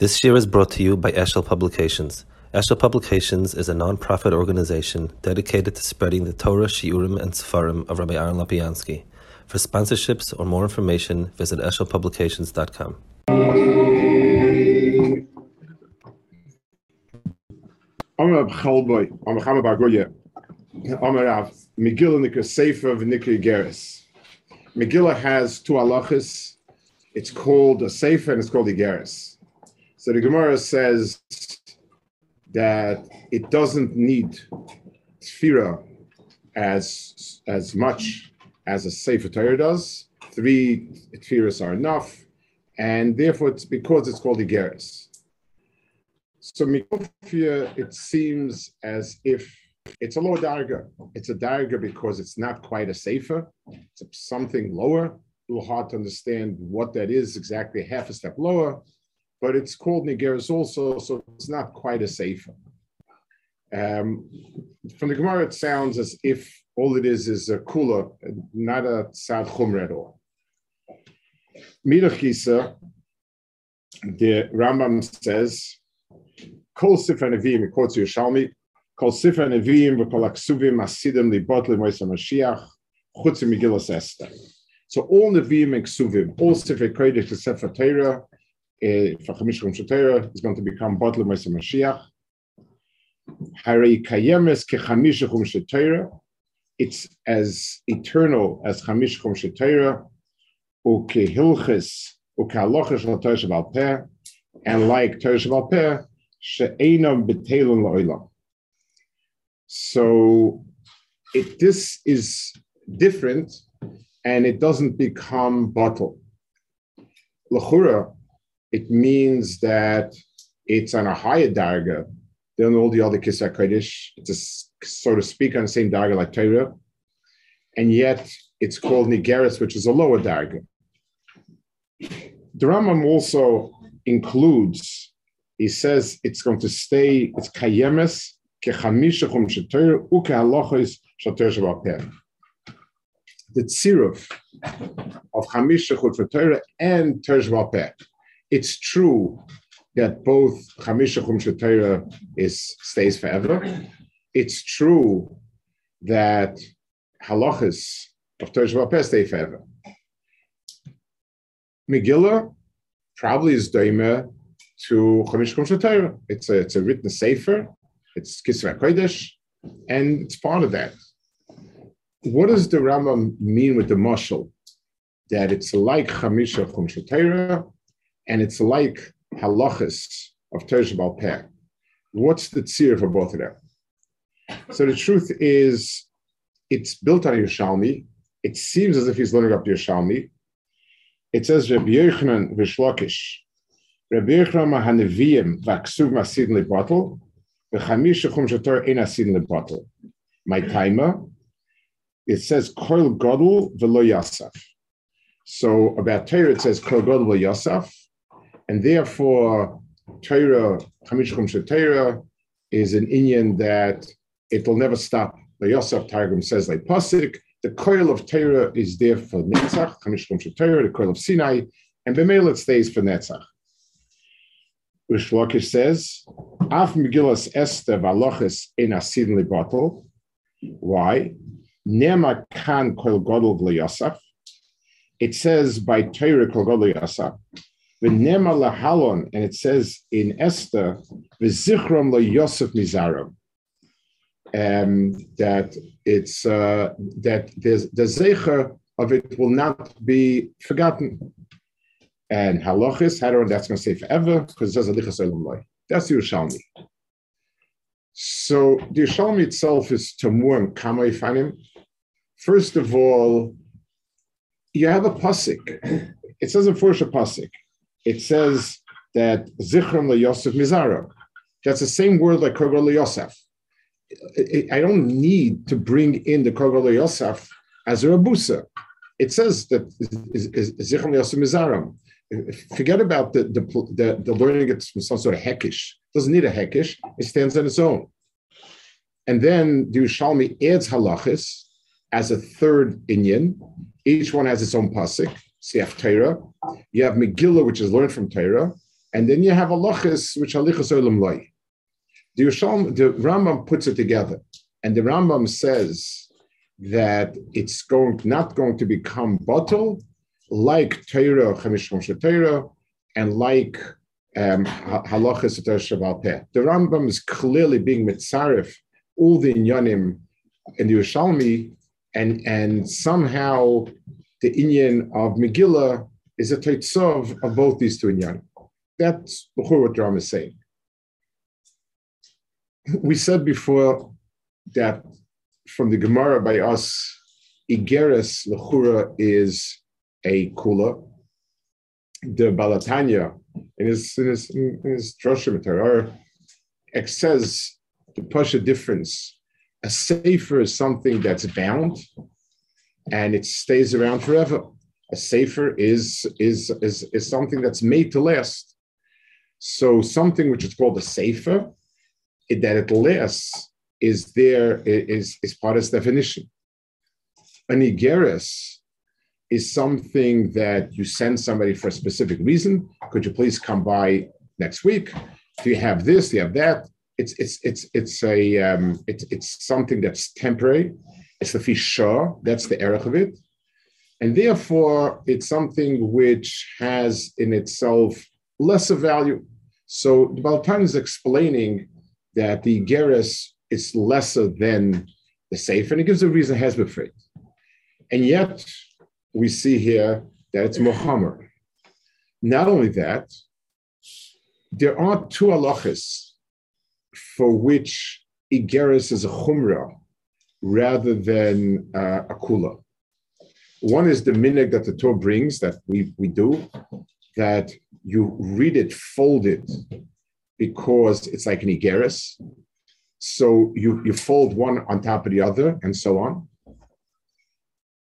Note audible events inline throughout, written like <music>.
This year is brought to you by Eshel Publications. Eshel Publications is a non-profit organization dedicated to spreading the Torah, Shiurim, and Sefarim of Rabbi Aaron Lopiansky. For sponsorships or more information, visit eshelpublications.com. Amar Chalboy, Megillah Sefer. Megillah has two halachas. It's called a Sefer and it's called Igeres. So the Gemara says that it doesn't need tefira as as much as a Sefer Torah does. Three tefillas are enough, and therefore it's because it's called Igeres. So Mikofia, it seems as if it's a lower darga. It's a darga because it's not quite a safer. It's something lower. A little hard to understand what that is exactly, half a step lower. But it's called Nigeris also, so it's not quite a safer. Um, from the Gemara, it sounds as if all it is is a kula, not a sad chumra at all. Midachisa, the Rambam says Kol Sifra Nevi'im, quotes Yerushalmi, Kol Sifra Nevi'im v'kol Aksuvim Asidim Libot Lemoisa Mashiach, Chutz Megillas Esther. So all Nevi'im and Ksuvim, all Sifra Kodesh to Sefer Torah, for is going to become Bot Lemoisa Mashiach. It's as eternal as Chamish Chum Torah, and like Torah Shabal Peh, so if this is different and it doesn't become bottle. Lachura, it means that it's on a higher darga than all the other Kisar Kodesh. It's a, so to speak on the same darga like Torah. And yet it's called Nigeris, which is a lower darga. The Rambam also includes he says it's going to stay, it's kayemes, kechamisha chum sheter, uke halachos sheter shabapeh. The tziruf of chamisha chum sheter and ter shabapeh. It's true that both chamisha chum sheter is stays forever. It's true that halachas of ter shabapeh stay forever. Megillah probably is doimer to Chamish Kum Torah. It's a it's a written sefer. It's Kisra Kodesh, and it's part of that. What does the Rambam mean with the mashal? That it's like Chamish of Torah, and it's like halachas of Torah Peh. What's the tzir for both of them? So the truth is, it's built on Yerushalmi. It seems as if he's learning up Yerushalmi. It says Rabbi Yochanan v'Shlokish Rabbi Yechram HaNeviim v'aksuv masid lebatel, v'chamish chum shator ein asid lebatel. My timer, it says koil godel v'lo yasaf. So about Torah it says koil godel v'lo yasaf, and therefore Torah, chamish chum shator, is an Indian that it will never stop. The Yosef Targum says like pasuk, the coil of Torah is there for Netzach, chamish chum shator, the coil of Sinai, and Bemel it stays for Netzach. Reish Lakish says, Af Megillas Esther Valochis in Asidli bottle. Why? Nema kan kol godol Yosef. It says by Torah kol godol Yosef. V'nema lahalon, and it says in Esther, v'zichrom lo Yosef mizaram. Um, that it's uh, that there's the zecher of it will not be forgotten. And halachis, how that's going to say forever, because it says alichas. That's the Yerushalmi. So the Yerushalmi itself is tamur and kamay fanim. First of all, you have a pasik. It says in Fursha pasik. It says that zichram le Yosef mizara. That's the same word like kogol le Yosef. I don't need to bring in the kogol le Yosef as a rabusa. It says that zichram le Yosef mizaram forget about the, the, the, the learning it's some sort of hekish. It doesn't need a hekish. It stands on its own. And then the Yerushalmi adds halachis as a third inyan. Each one has its own pasuk. Seif Torah. You have Megillah, which is learned from Torah, And then you have halachas, which halichas olam loy. The, the Rambam puts it together. And the Rambam says that it's going not going to become bottle like Torah, Chemish Torah, and like um, halachas um, The Rambam is clearly being mitzaref all the inyanim in the Yerushalmi, and and somehow the inyan of Megillah is a teitzov of both these two inyanim. That's what Rambam is saying. We said before that from the Gemara by us, Igeres Lechura is a kula. The Balatanya in his in his in his says the Pasha difference. A safer is something that's bound and it stays around forever. A safer is, is, is, is something that's made to last. So something which is called a safer, it, that it lasts, is there, is, is part of its definition. An igeris is something that you send somebody for a specific reason. Could you please come by next week? Do you have this? Do you have that? It's it's it's it's a um, it's it's something that's temporary. It's the fish That's the erech of it, and therefore it's something which has in itself lesser value. So the Baltan is explaining that the geras is lesser than the safe, and it gives a reason has been And yet we see here that it's Muhammad. Not only that, there are two halachas for which Igeris is a chumrah rather than uh, a kula. One is the minig that the Torah brings that we, we do, that you read it folded because it's like an Igeris. So you, you fold one on top of the other and so on.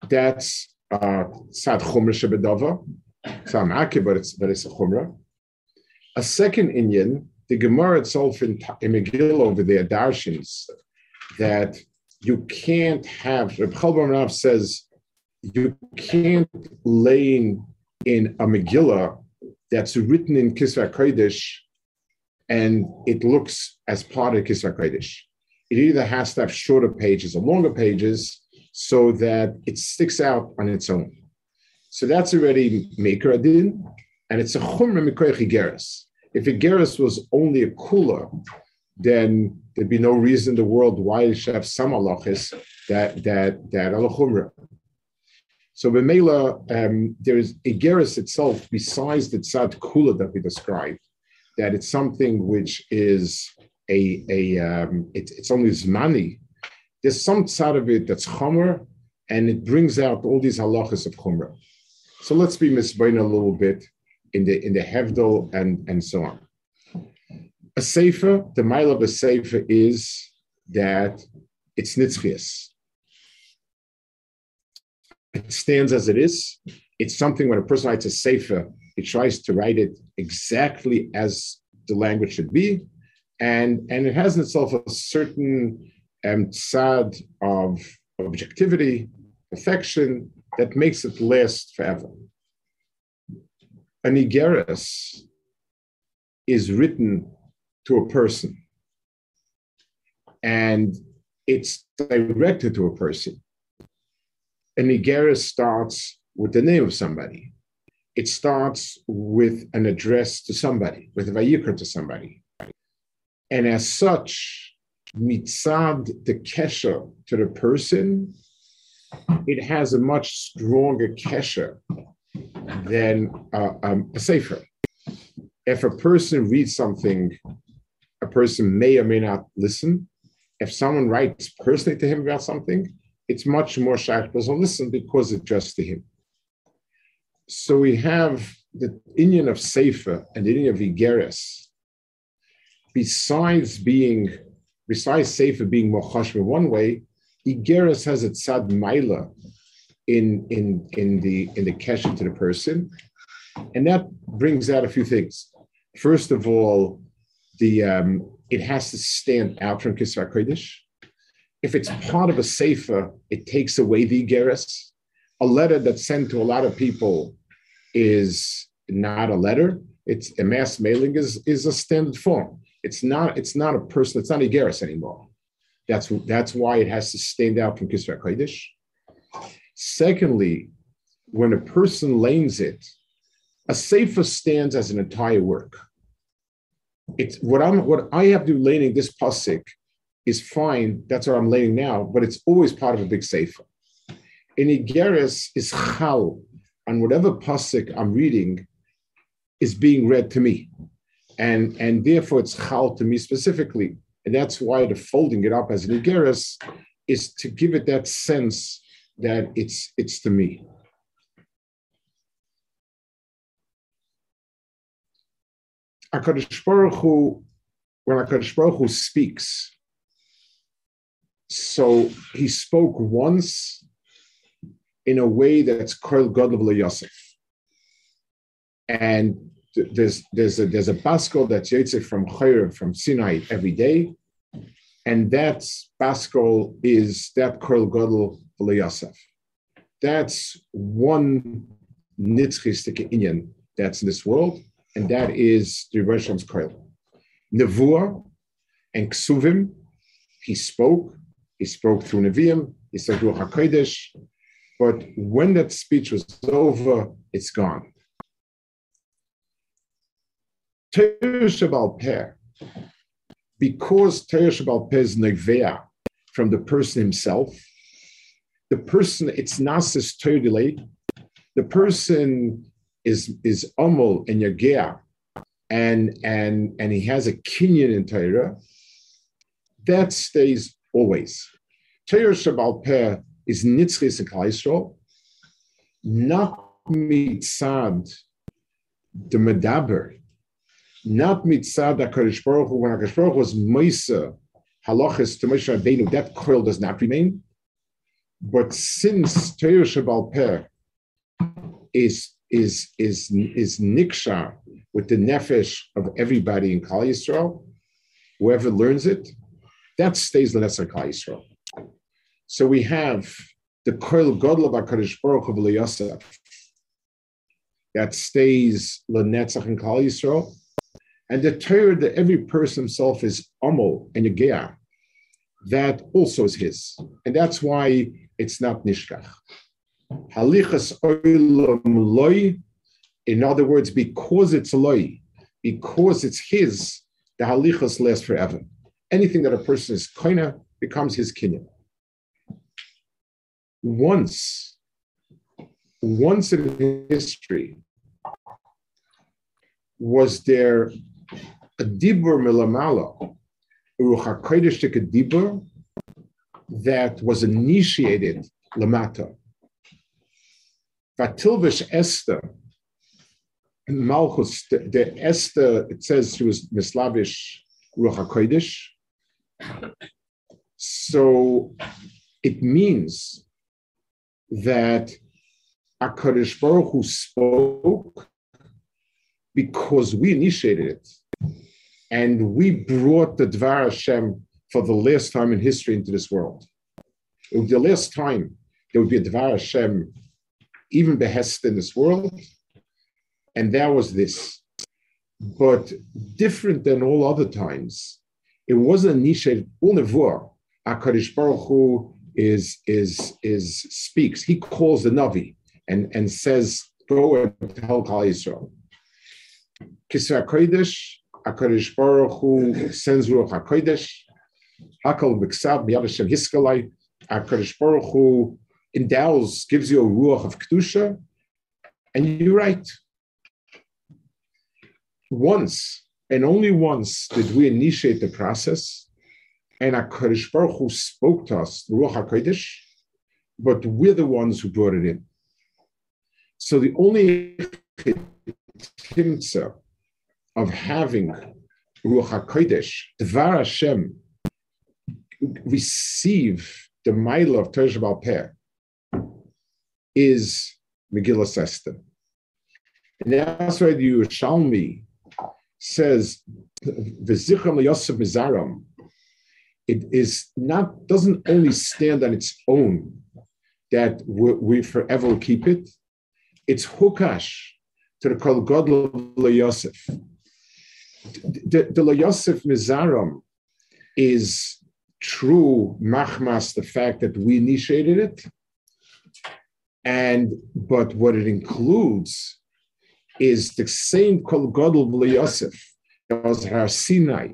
That's uh, sad chumrah shebedava. It's not but it's, but it's a chumrah. A second Indian the Gemara itself in, in Megillah over there, Darshins, that you can't have, Reb Rav says, you can't lay in, in a Megillah that's written in Kisra Kodesh and it looks as part of Kisra Kodesh. It either has to have shorter pages or longer pages so that it sticks out on its own. So that's already Maker Adin, and it's a Chumra Mikoich Igeres. If Igeris was only a kula, then there'd be no reason in the world why you should have some halachis that that that alachumra. So Bemela, um, there is Igeris itself, besides the tzad kula that we described, that it's something which is a a um, it, it's only zmani. There's some tzad of it that's chomer, and it brings out all these halachas of chomer. So let's be misbain a little bit in the in the Hevdel and and so on. A sefer, the mile of a sefer is that it's nitzchias. It stands as it is. It's something when a person writes a sefer, he tries to write it exactly as the language should be, and and it has in itself a certain um, sad of objectivity, perfection that makes it last forever an Igeris is written to a person and it's directed to a person. An Igeris starts with the name of somebody. It starts with an address to somebody, with a vayikra to somebody. And as such, mitzad, the kesher to the person, it has a much stronger kesher than uh, um, a safer. If a person reads something, a person may or may not listen. If someone writes personally to him about something, it's much more shy to listen because it's just to him. So we have the Indian of Sefer and the Indian of Igeres. Besides being, besides Sefer being Mochash in one way, Igeres has its Sad Maila in in in the in the kesher to the person, and that brings out a few things. First of all, the um, it has to stand out from Kisar Kodesh. If it's part of a sefer, it takes away the geras. A letter that's sent to a lot of people is not a letter, It's a mass mailing is, is a standard form. It's not, it's not a person, it's not a Geras anymore. That's, that's why it has to stand out from Kisra Kodesh. Secondly, when a person lanes it, a sefer stands as an entire work. It's what I'm what I have to do laning this pasuk is fine. That's what I'm laying now, but it's always part of a big sefer. In Igeris is chal, and whatever pasuk I'm reading is being read to me, and and therefore it's chal to me specifically, and that's why the folding it up as an is to give it that sense that it's it's to me. HaKadosh Baruch Hu, when HaKadosh Baruch Hu speaks, so he spoke once in a way that's called God of Yosef. And there's there's a there's a baskol that's Yitzhak from Chayr, from Sinai every day. And that Paschal is that Kol Gadol Yosef. That's one nitzchistic inyan that's in this world and that is the Rishon's Koil. Nevuah and Ksuvim, he spoke, he spoke through Nevi'im, he said through HaKodesh, but when that speech was over, it's gone. Teresh Peh, because Teresh Peh is Nevea from the person himself, the person, it's Nasis Terdile, the person is is Amol and Yagea, and and and he has a kinyan in Torah, that stays always. Torah Shabbal Peh is Nitzchis and Klaisro, not mitzad the Medaber, not mitzad HaKadosh Baruch Hu, when HaKadosh Baruch was Mesa, halachas to Moshe Rabbeinu, that coil does not remain. But since Torah Shabbal Peh is is is is niksha with the nefesh of everybody in Kal Yisrael. Whoever learns it, that stays Leneser Kal Yisrael. So we have the Koil Godel of Hakadosh Baruch of Yosef that stays Lenetzach in Kal Yisrael, and the Torah that every person himself is Amol and Yagea, that also is his, and that's why it's not Nishkach. Halichas oilam loy. In other words, because it's loy, because it's his, the halichas lasts forever. Anything that a person is koina becomes his kinyan. Once, once in history, was there a dibur milamala, urucha kodesh dibur that was initiated lamata Vatilvish Esther, Malchus, the, the, Esther, it says she was Mislavish Ruach HaKodesh. So it means that HaKadosh Baruch Hu spoke because we initiated it. And we brought the Dvar Hashem for the last time in history into this world. It would be the last time there would be a Dvar Hashem even behest in this world. And that was this. But different than all other times, it wasn't initiated. All nevuah, Akarish Baruch Hu is is is speaks. He calls the Navi and and says, "Go and tell Kal Yisrael." Kisra Kodesh, Akarish Baruch Hu sends Ruach Hakodesh. Hakal B'Ksav Miyavashem Hiskalai. Akarish Baruch Hu endows, gives you a ruach of kedusha, and you write. Once and only once did we initiate the process, and Hakadosh Baruch Hu spoke to us, ruach hakodesh, but we're the ones who brought it in. So the only of having ruach hakodesh, dvar Hashem, receive the mile of Teresh Peh, is Megillah Esther. And that's why the Yerushalmi says, "V'zichram Yosef Mizaram." It is not doesn't only stand on its own that we, we forever keep it. It's hukash to the Kol Gadol Yosef. The, the Yosef Mizaram is true machmas, the fact that we initiated it. And but what it includes is the same Kol Gadol Yosef that was Har Sinai,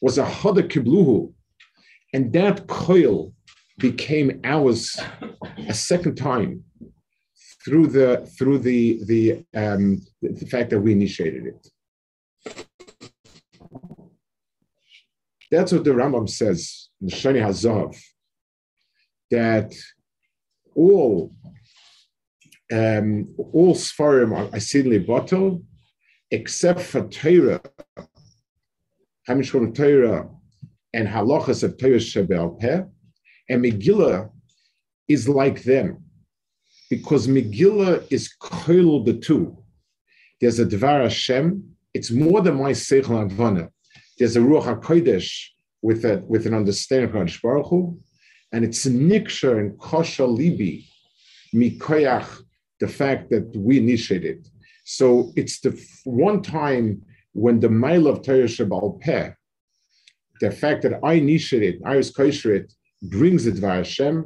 was a Hoda Kibluhu, and that coil became ours a second time through the through the the um, the fact that we initiated it. That's what the Rambam says in Shani Hazav, that all um, all Sfarim are asidli bottle, except for Torah, Hamishon Torah, and halachas of Torah Shebel Peh, and Megillah is like them because Megillah is koil the two. There's a Dvar Hashem. It's more than my Seichel Advana. There's a Ruach HaKodesh with, a, with an understanding of Hakadosh Baruch Hu, and it's a niksha and kosher libi, mikoyach, the fact that we initiated. So it's the one time when the mile of Torah Shabal Peh, the fact that I initiated, I was kosher brings it via Hashem,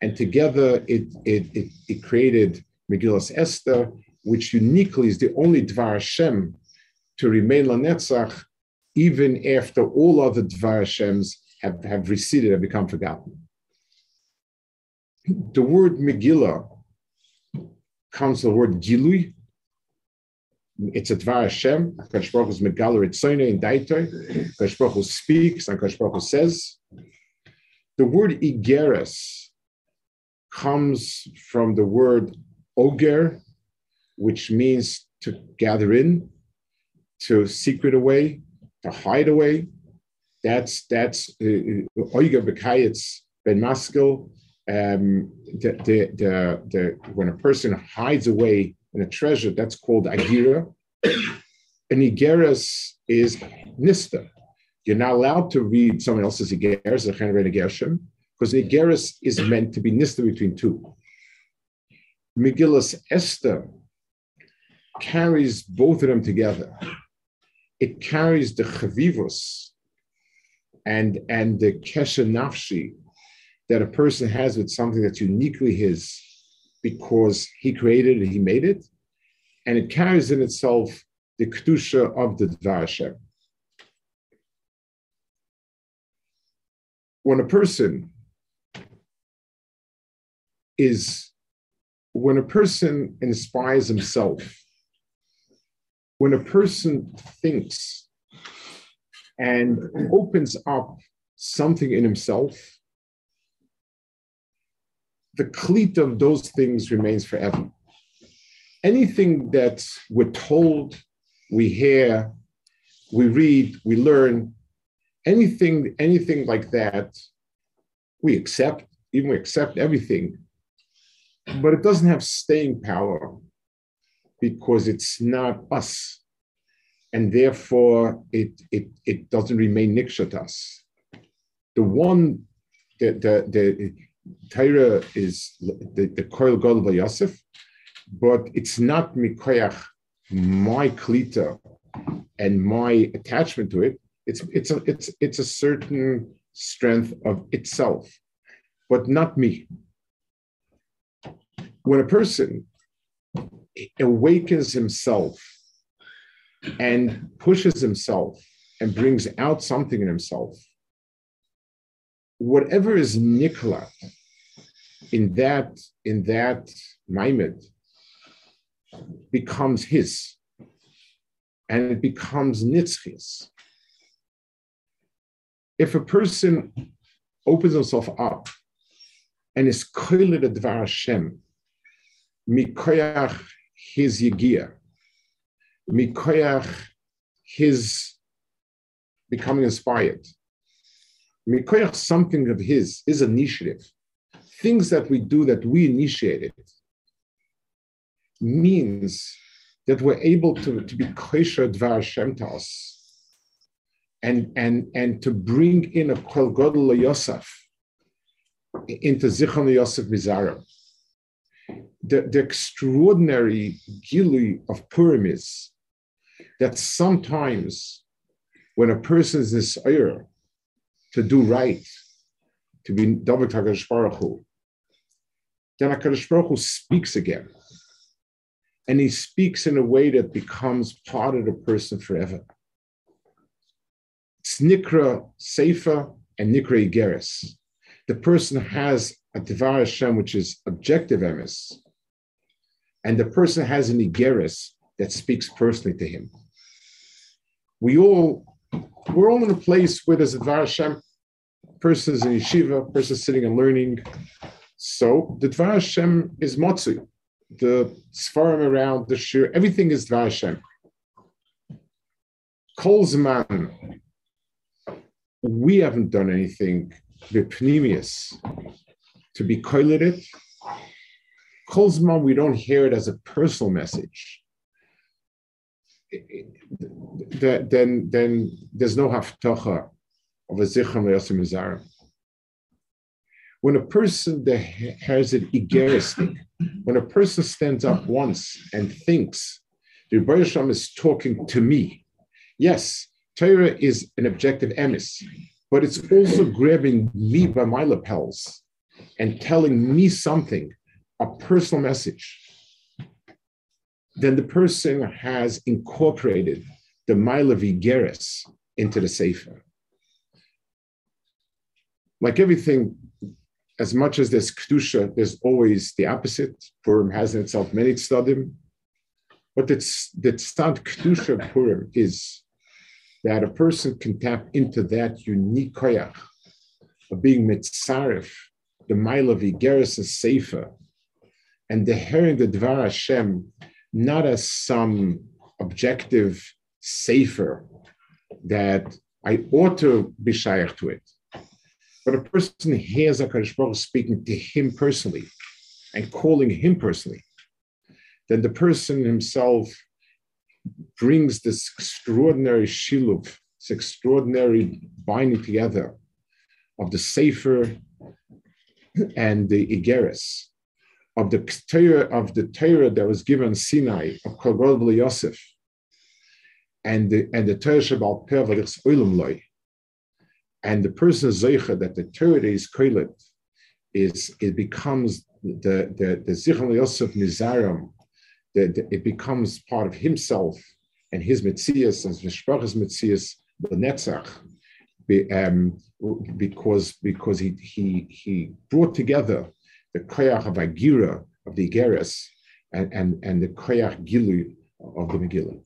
and together it, it, it, it created Megillas Esther, which uniquely is the only Dvar Hashem to remain Lanetzach, even after all other Dvar Hashems have, have receded and become forgotten. The word Megillah comes the word Gilui. It's a Dvar Hashem. Akash Baruch is Megaler in Daitoi. Akash Baruch speaks, and Akash Baruch says. The word Igeres comes from the word oger, which means to gather in, to secret away, to hide away. That's that's uh, oiger bekayitz ben maskil. Um, the, the, the, the, when a person hides away in a treasure, that's called agira. <coughs> And igeras is nista. You're not allowed to read someone else's igeras, because Igeris is meant to be nista between two. Megillus Esther carries both of them together. It carries the chavivus and, and the kesha nafshi that a person has with something that's uniquely his because he created it, he made it, and it carries in itself the kedusha of the Dvar Hashem. When a person is when a person inspires himself, when a person thinks and opens up something in himself, the cleat of those things remains forever. Anything that we're told, we hear, we read, we learn, anything, anything like that, we accept, even we accept everything but it doesn't have staying power because it's not us. And therefore, it, it, it doesn't remain niksha to us. The one, the, the, the Torah is the, the Koil Gadol Yosef, but it's not mikoyach, my klita and my attachment to it. It's, it's, a, it's, it's a certain strength of itself, but not me when a person awakens himself and pushes himself and brings out something in himself, whatever is nikla in that in that maimed becomes his, and it becomes nitzchis. If a person opens himself up and is koilet dvar Hashem, mikoyach his yigia, mikoyach his becoming inspired, mikoyach something of his, his initiative, things that we do that we initiated, means that we're able to, to be kosher dvar Hashem to us, and, and, and to bring in a kol godel Yosef into Zichron Yosef Mizarim. The, the extraordinary gili of Purim is that sometimes when a person is desire to do right, to be David HaKadosh Baruch Hu, then HaKadosh Baruch Hu speaks again. And he speaks in a way that becomes part of the person forever. It's Nikra Sefer and Nikra Igeres. The person has a Devar Hashem, which is objective emes, and the person has an Igeres that speaks personally to him. We all, we're all in a place where there's a Devar Hashem, person is in yeshiva, person sitting and learning. So the Dvar Hashem is Motzi. The Sfarim around the Shir, everything is Dvar Hashem. Kol Zman, we haven't done anything vipnimius to be koileted. Kol Zman, we don't hear it as a personal message. Then, then there's no haftacha of a zichron le'asim mizarim. When a person that has an igeristic, when a person stands up once and thinks, the Rebbe is talking to me. Yes, Torah is an objective emis, but it's also grabbing me by my lapels and telling me something, a personal message. Then the person has incorporated the Mila Vigeris into the Sefer like everything, as much as there's kedusha, there's always the opposite. Purim has in itself many tzadim, but the tzad kedusha Purim is that a person can tap into that unique koyach of being mitzaref, the mile of Igeris and Sefer, and the hearing the Dvar Hashem not as some objective Sefer that I ought to be shaykh to it, but a person hears HaKadosh Baruch speaking to him personally and calling him personally, then the person himself brings this extraordinary shiluv, this extraordinary binding together of the Sefer and the Igeris, of the Torah, of the Torah that was given Sinai, of Kol Yosef, and the, and the Torah Shabbat Peh Olam Loi, and the person zeicha that the Torah is koilet is it becomes the the the zichron yosef mizaram, that it becomes part of himself and his mitzias and v'shpachas mitzias the netzach, um, because because he he he brought together the koyach of agira of the Igeres and and and the koyach gilu of the Megillah.